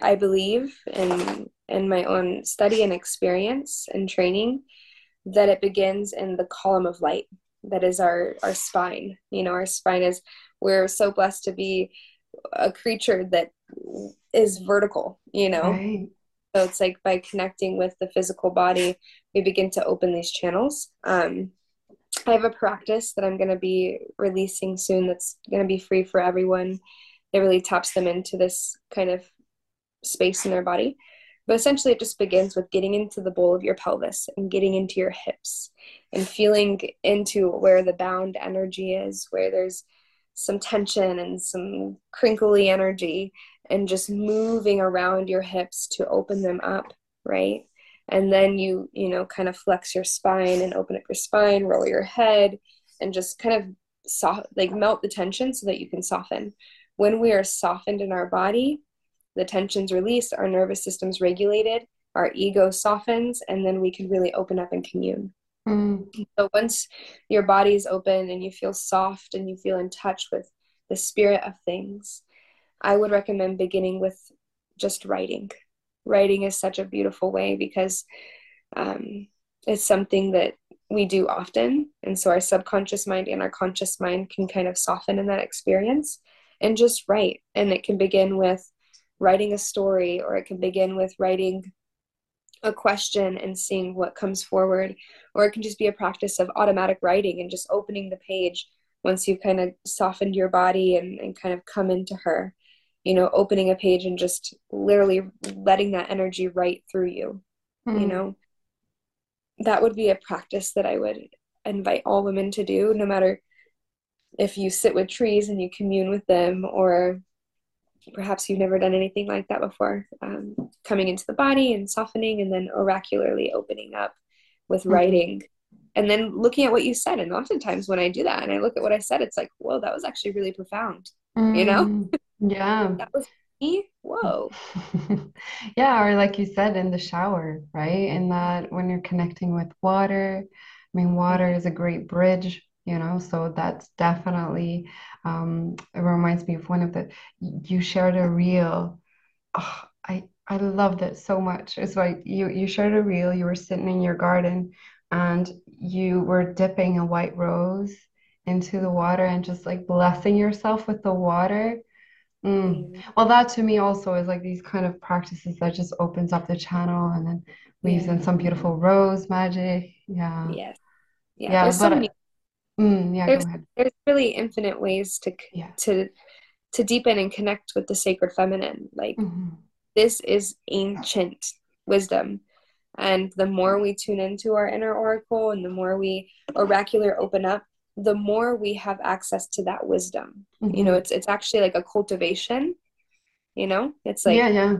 i believe in in my own study and experience and training that it begins in the column of light that is our our spine you know our spine is we're so blessed to be a creature that is vertical you know right. so it's like by connecting with the physical body we begin to open these channels um, I have a practice that I'm going to be releasing soon that's going to be free for everyone. It really taps them into this kind of space in their body. But essentially, it just begins with getting into the bowl of your pelvis and getting into your hips and feeling into where the bound energy is, where there's some tension and some crinkly energy, and just moving around your hips to open them up, right? And then you you know kind of flex your spine and open up your spine roll your head and just kind of soft like melt the tension so that you can soften. When we are softened in our body the tension's released our nervous system's regulated our ego softens and then we can really open up and commune. Mm. so once your body is open and you feel soft and you feel in touch with the spirit of things i would recommend beginning with just writing writing is such a beautiful way because um, it's something that we do often. And so our subconscious mind and our conscious mind can kind of soften in that experience and just write. And it can begin with writing a story, or it can begin with writing a question and seeing what comes forward, or it can just be a practice of automatic writing and just opening the page once you've kind of softened your body and, and kind of come into her you know opening a page and just literally letting that energy right through you mm-hmm. you know that would be a practice that i would invite all women to do no matter if you sit with trees and you commune with them or perhaps you've never done anything like that before um, coming into the body and softening and then oracularly opening up with mm-hmm. writing and then looking at what you said and oftentimes when i do that and i look at what i said it's like whoa that was actually really profound mm-hmm. you know mm-hmm. Yeah. That was me. Whoa. (laughs) yeah, or like you said, in the shower, right? In that when you're connecting with water, I mean, water is a great bridge, you know, so that's definitely, um, it reminds me of one of the, you shared a reel. Oh, I, I loved it so much. It's like you, you shared a reel, you were sitting in your garden and you were dipping a white rose into the water and just like blessing yourself with the water Mm. Well, that to me also is like these kind of practices that just opens up the channel and then weaves yeah. in some beautiful rose magic. Yeah. Yes. Yeah. yeah but so many Mm, yeah, there's there's really infinite ways to Yeah. to to deepen and connect with the sacred feminine. Like hmm this is ancient wisdom. And the more we tune into our inner oracle and the more we oracular open up, the more we have access to that wisdom. You know, it's it's actually like a cultivation, you know? It's like yeah, yeah.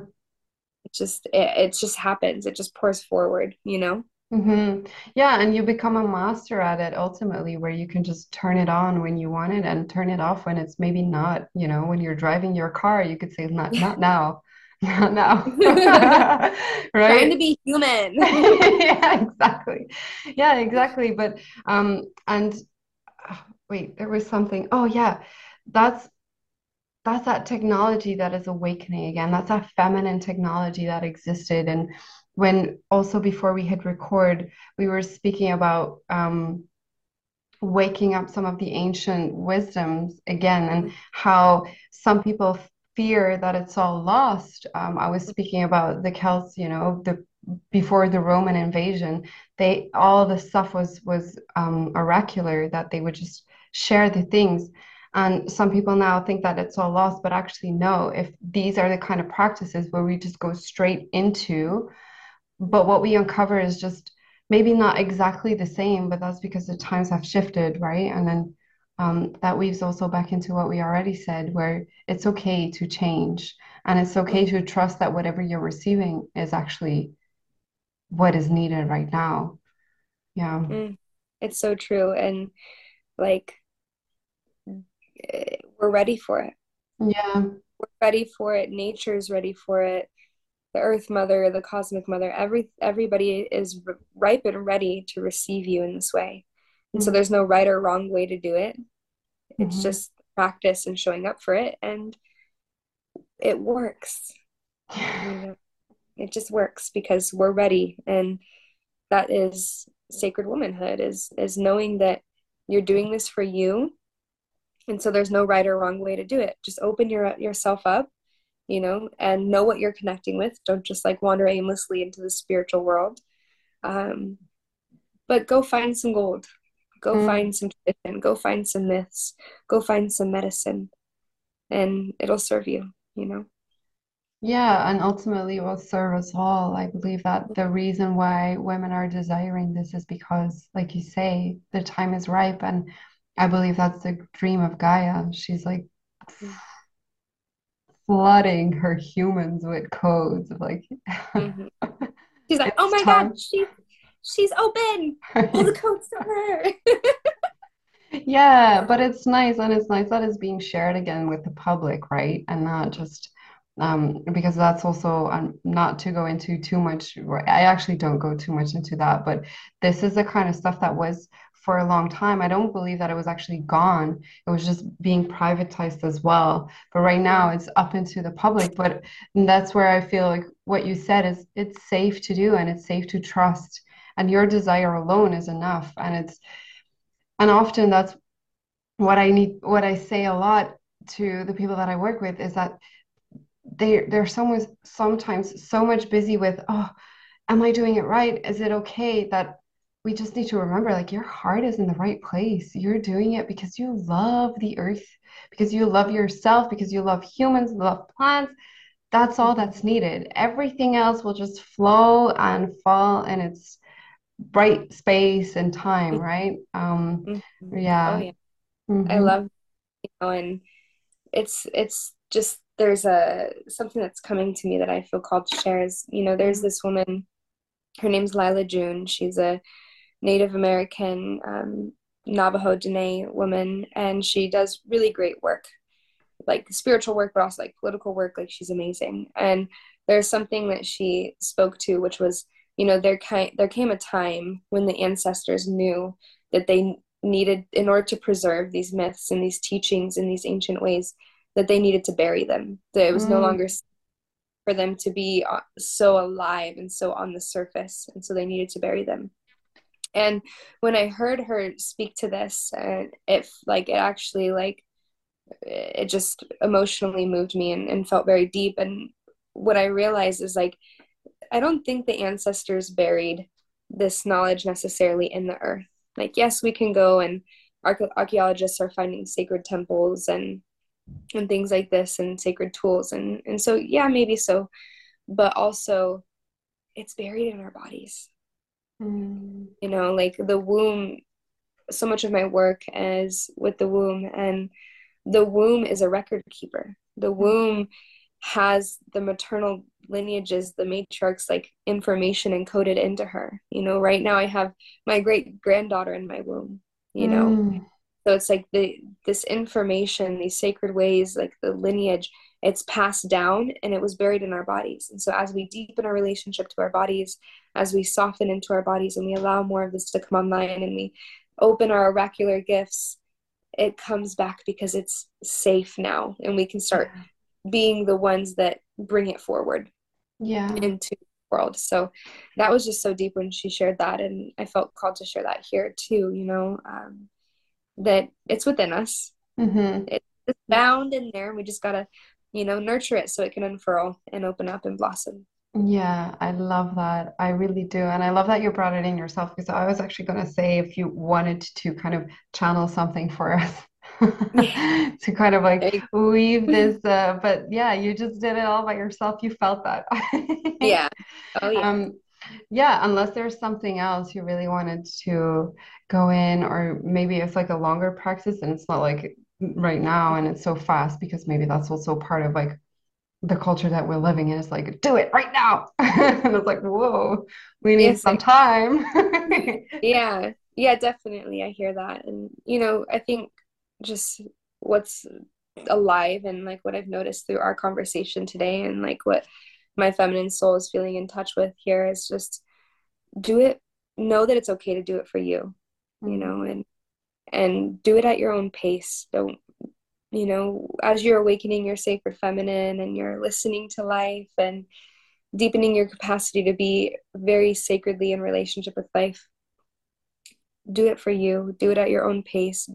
it just it, it just happens. It just pours forward, you know? hmm Yeah, and you become a master at it ultimately, where you can just turn it on when you want it and turn it off when it's maybe not, you know, when you're driving your car, you could say, not not (laughs) now, (laughs) not now. (laughs) Trying Right? to be human. Yeah, exactly. Yeah, exactly. But um and (sighs) wait, there was something. Oh yeah, that's that's that technology that is awakening again. That's that feminine technology that existed. And when also before we hit record, we were speaking about um, waking up some of the ancient wisdoms again and how some people fear that it's all lost. Um, I was speaking about the Celts, you know, the before the Roman invasion, they all the stuff was was um, oracular that they would just share the things. And some people now think that it's all lost, but actually no, if these are the kind of practices where we just go straight into but what we uncover is just maybe not exactly the same, but that's because the times have shifted, right? And then um, that weaves also back into what we already said, where it's okay to change and it's okay to trust that whatever you're receiving is actually what is needed right now. Yeah. Mm, it's so true. And like eh, we're ready for it. Yeah. We're ready for it. Nature's ready for it. The Earth Mother, the Cosmic Mother, every everybody is ripe and ready to receive you in this way. And so Mm-hmm. there's no right or wrong way to do it. It's Mhm. just practice and showing up for it, and it works. (laughs) Know, it just works because we're ready, and that is sacred womanhood is is knowing that you're doing this for you. And so there's no right or wrong way to do it. Just open your yourself up you know and know what you're connecting with. Don't just like wander aimlessly into the spiritual world. Um, but go find some gold. Go Mm. find some tradition. Go find some myths. Go find some medicine and it'll serve you you know Yeah, and ultimately it will serve us all. I believe that the reason why women are desiring this is because, like you say, the time is ripe, and I believe that's the dream of Gaia. She's like flooding her humans with codes of like, Mhm. (laughs) she's like oh my time. god she she's open pull the coats to her (laughs) Yeah, but it's nice, and it's nice that it's being shared again with the public, right? And not just um, because that's also um, not to go into too much. I actually don't go too much into that, but this is the kind of stuff that was for a long time. I don't believe that it was actually gone. It was just being privatized as well. But right now, it's up into the public. But that's where I feel like what you said is it's safe to do and it's safe to trust, and your desire alone is enough. And it's and often that's what I need, what I say a lot to the people that I work with is that they they're sometimes sometimes so much busy with, oh, am I doing it right? Is it okay that we just need to remember like your heart is in the right place. You're doing it because you love the earth, because you love yourself, because you love humans, love plants. That's all that's needed. Everything else will just flow and fall in its bright space and time, right? Um, Mhm. oh yeah. yeah i love you know and it's it's just there's a something that's coming to me that I feel called to share is you know there's this woman her name's Lyla June. She's a Native American um, Navajo Dene woman and she does really great work like spiritual work but also like political work like she's amazing. And there's something that she spoke to which was you know there kind there came a time when the ancestors knew that they needed in order to preserve these myths and these teachings and these ancient ways that they needed to bury them that it was no Mm, longer for them to be uh, so alive and so on the surface and so they needed to bury them. And when i heard her speak to this uh, it like it actually like it just emotionally moved me and, and felt very deep. And what i realized is like i don't think the ancestors buried this knowledge necessarily in the earth. Like yes we can go and archaeologists are finding sacred temples and and things like this and sacred tools and and so yeah maybe so but also it's buried in our bodies mm. you know like the womb so much of my work is with the womb and the womb is a record keeper the mm. womb has the maternal lineages the matriarchs like information encoded into her you know right now i have my great granddaughter in my womb you know mm. So it's like the this information these sacred ways like the lineage it's passed down and it was buried in our bodies. And so as we deepen our relationship to our bodies as we soften into our bodies and we allow more of this to come online and we open our oracular gifts it comes back because it's safe now and we can start being the ones that bring it forward yeah. into the world. So that was just so deep when she shared that and i felt called to share that here too you know um, that it's within us mm-hmm. it's bound in there And we just gotta you know nurture it so it can unfurl and open up and blossom yeah, I love that. I really do. And I love that you brought it in yourself because I was actually going to say if you wanted to kind of channel something for us (laughs) to kind of like weave this uh, but yeah you just did it all by yourself you felt that yeah oh yeah (laughs) um, yeah unless there's something else you really wanted to go in or maybe it's like a longer practice and it's not like right now and it's so fast because maybe that's also part of like the culture that we're living in. Is like do it right now. (laughs) And it's like whoa we need yes, some time. (laughs) Yeah yeah definitely i hear that. And you know i think just what's alive and like what I've noticed through our conversation today and like what my feminine soul is feeling in touch with here is just do it know that it's okay to do it for you you mm-hmm. know and and do it at your own pace. Don't you know as you're awakening your sacred feminine and you're listening to life and deepening your capacity to be very sacredly in relationship with life do it for you. Do it at your own pace.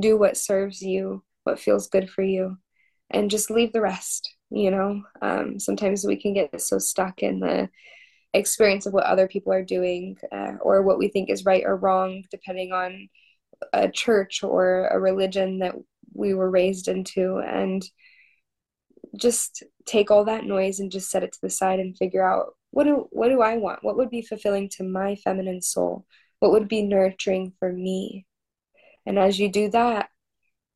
Do what serves you what feels good for you and just leave the rest you know um, sometimes we can get so stuck in the experience of what other people are doing uh, or what we think is right or wrong depending on a church or a religion that we were raised into and just take all that noise and just set it to the side and figure out what do what do I want? What would be fulfilling to my feminine soul? what would be nurturing for me and as you do that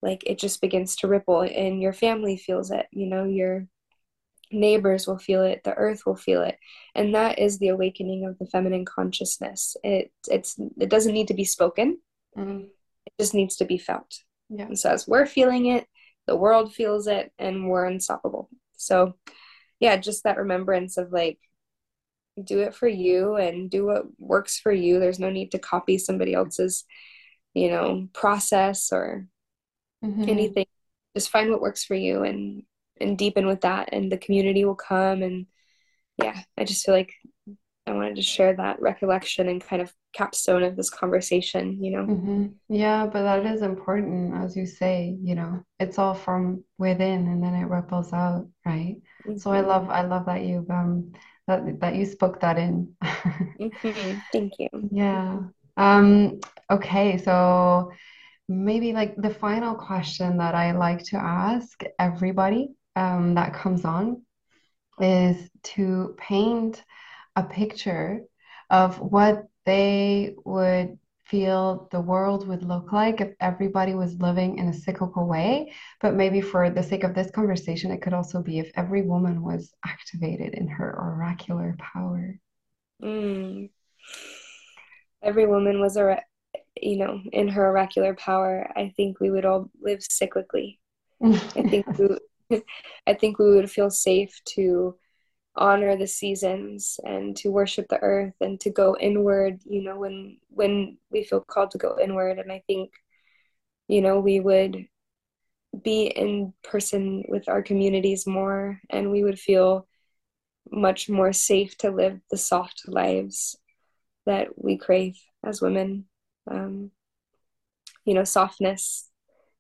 like it just begins to ripple and your family feels it you know your neighbors will feel it the earth will feel it and that is the awakening of the feminine consciousness. It it's it doesn't need to be spoken. Mm-hmm. it just needs to be felt. Yeah. And so as we're feeling it the world feels it and we're unstoppable. So yeah just that remembrance of like do it for you and do what works for you. There's no need to copy somebody else's you know process or mm-hmm. anything just find what works for you and and deepen with that and the community will come and yeah i just feel like i wanted to share that recollection and kind of capstone of this conversation you know mm-hmm. yeah but that is important as you say you know it's all from within and then it ripples out right mm-hmm. so i mm-hmm. love i love that you've um that that you spoke that in. mm-hmm. Thank you. (laughs) Yeah. Um, okay, so maybe like the final question that I like to ask everybody um, that comes on is to paint a picture of what they would feel the world would look like if everybody was living in a cyclical way. But maybe for the sake of this conversation, it could also be if every woman was activated in her oracular power. Mm. Every woman was a, you know, in her oracular power. I think we would all live cyclically. (laughs) I think we, (laughs) I think we would feel safe to honor the seasons and to worship the earth and to go inward you know when when we feel called to go inward and i think you know we would be in person with our communities more and we would feel much more safe to live the soft lives that we crave as women um, you know softness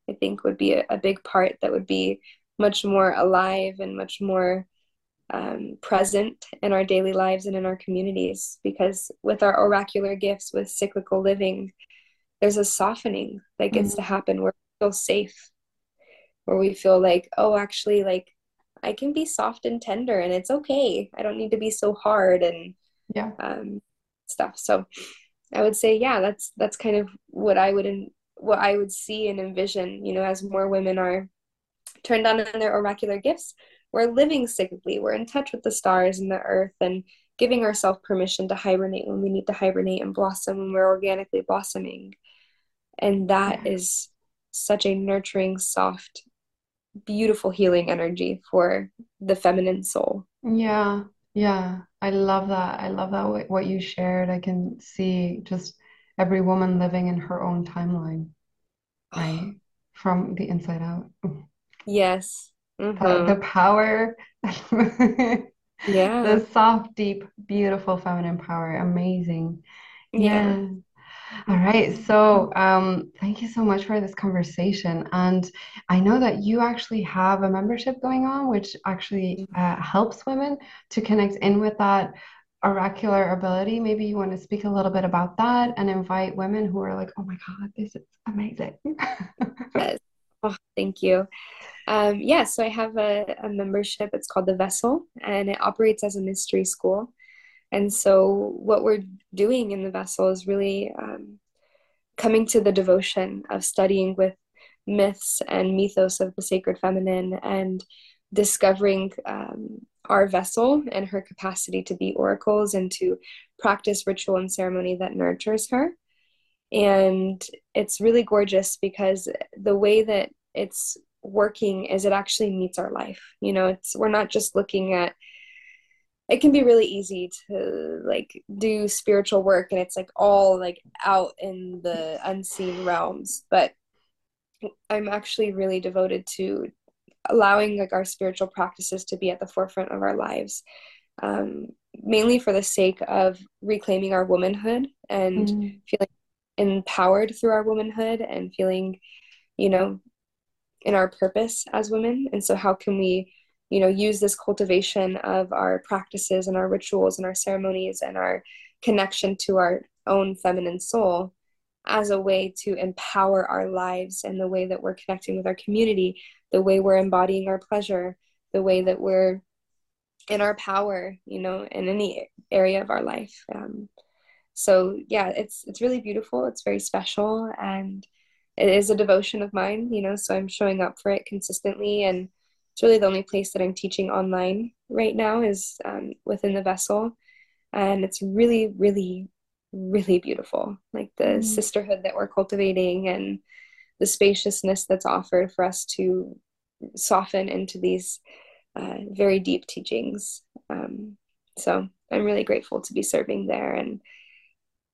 i think would be a, a big part that would be much more alive and much more um, present in our daily lives and in our communities because with our oracular gifts with cyclical living there's a softening that gets mm-hmm. to happen where we feel safe where we feel like oh actually like i can be soft and tender and it's okay. I don't need to be so hard and yeah. um, stuff. So i would say yeah that's that's kind of what i would in, what i would see and envision you know as more women are turned on in their oracular gifts. We're living cyclically. We're in touch with the stars and the earth and giving ourselves permission to hibernate when we need to hibernate and blossom when we're organically blossoming. And that is such a nurturing soft beautiful healing energy for the feminine soul. Yeah yeah i love that. I love that what you shared. I can see just every woman living in her own timeline right (sighs) from the inside out. Yes. Mm-hmm. the, the power (laughs) yeah. the soft deep beautiful feminine power. Amazing. Yeah. yeah. All right. So, um, thank you so much for this conversation. And I know that you actually have a membership going on, which actually uh, helps women to connect in with that oracular ability. Maybe you want to speak a little bit about that and invite women who are like, oh my God, this is amazing. yes. Oh, thank you. Um, yeah, so I have a, a membership. It's called The Vessel, and it operates as a mystery school. And so, what we're doing in the vessel is really um, coming to the devotion of studying with myths and mythos of the sacred feminine and discovering um, our vessel and her capacity to be oracles and to practice ritual and ceremony that nurtures her. And it's really gorgeous because the way that it's working is it actually meets our life. You know, it's we're not just looking at it can be really easy to like do spiritual work and it's like all like out in the unseen realms but i'm actually really devoted to allowing like our spiritual practices to be at the forefront of our lives um, mainly for the sake of reclaiming our womanhood and mm. feeling empowered through our womanhood and feeling you know in our purpose as women and so how can we you know use this cultivation of our practices and our rituals and our ceremonies and our connection to our own feminine soul as a way to empower our lives and the way that we're connecting with our community the way we're embodying our pleasure the way that we're in our power you know in any area of our life. Um, so yeah it's it's really beautiful. It's very special and it is a devotion of mine you know so i'm showing up for it consistently and it's really the only place that I'm teaching online right now is um, within the vessel. And it's really, really, really beautiful. Like the mm. sisterhood that we're cultivating and the spaciousness that's offered for us to soften into these uh, very deep teachings. Um, so I'm really grateful to be serving there and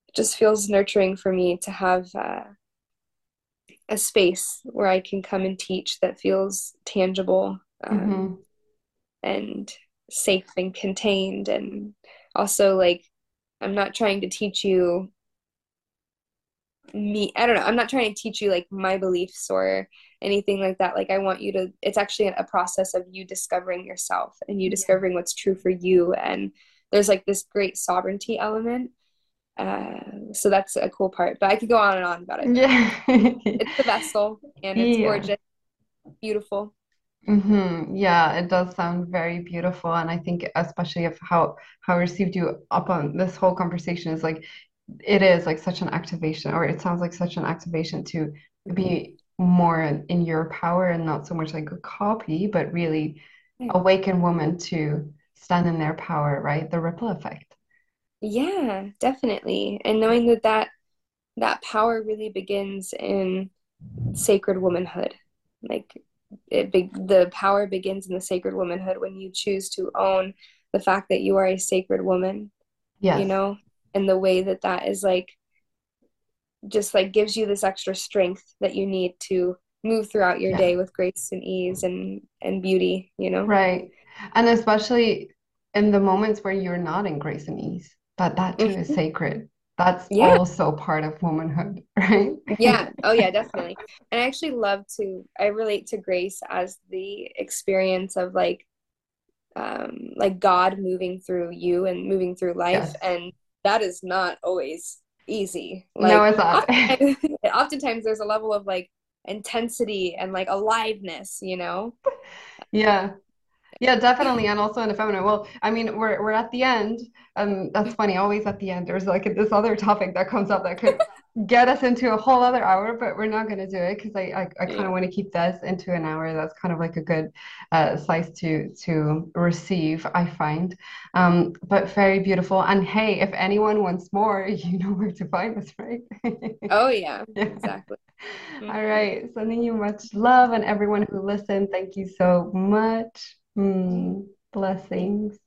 it just feels nurturing for me to have uh, a space where I can come and teach that feels tangible um, mm-hmm. and safe and contained. And also like i'm not trying to teach you me i don't know i'm not trying to teach you like my beliefs or anything like that. Like i want you to it's actually a process of you discovering yourself and you discovering what's true for you. And there's like this great sovereignty element. Uh, so that's a cool part but i could go on and on about it. Yeah. (laughs) It's the vessel and it's yeah. gorgeous beautiful Mm-hmm. Yeah, it does sound very beautiful, and I think especially of how how I received you up on this whole conversation is like it is like such an activation, or it sounds like such an activation to be more in your power and not so much like a copy, but really awaken women to stand in their power, right? The ripple effect. Yeah, definitely, and knowing that that that power really begins in sacred womanhood, like it be, the power begins in the sacred womanhood when you choose to own the fact that you are a sacred woman yes. you know and the way that that is like just like gives you this extra strength that you need to move throughout your yeah. day with grace and ease and and beauty you know right and especially in the moments where you're not in grace and ease but that too mm-hmm. is sacred that's yeah. also part of womanhood (laughs) right yeah oh yeah definitely and i actually love to i relate to grace as the experience of like um like god moving through you and moving through life yes. and that is not always easy. Like, no, it's not. oftentimes, (laughs) oftentimes there's a level of like intensity and like aliveness, you know? (laughs) Yeah. Yeah, definitely. And also in the feminine. Well, I mean, we're we're at the end. and that's funny, always at the end. There's like this other topic that comes up that could get us into a whole other hour, but we're not going to do it because I, I, I kind of want to keep this into an hour. That's kind of like a good uh, slice to to receive, I find. Um, but very beautiful. And hey, if anyone wants more, (laughs) you know where to find us, right? oh yeah, (laughs) yeah. exactly. All right, sending you much love, and everyone who listened, thank you so much. Mm, blessings.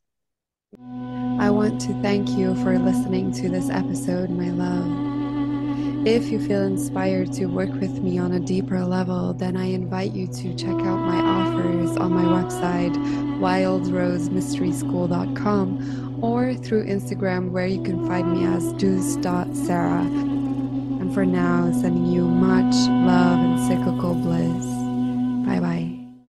I want to thank you for listening to this episode, my love. If you feel inspired to work with me on a deeper level, then I invite you to check out my offers on my website, wildrosemysteryschool.com, or through Instagram, where you can find me as dous.sarah. And for now, sending you much love and cyclical bliss. Bye bye.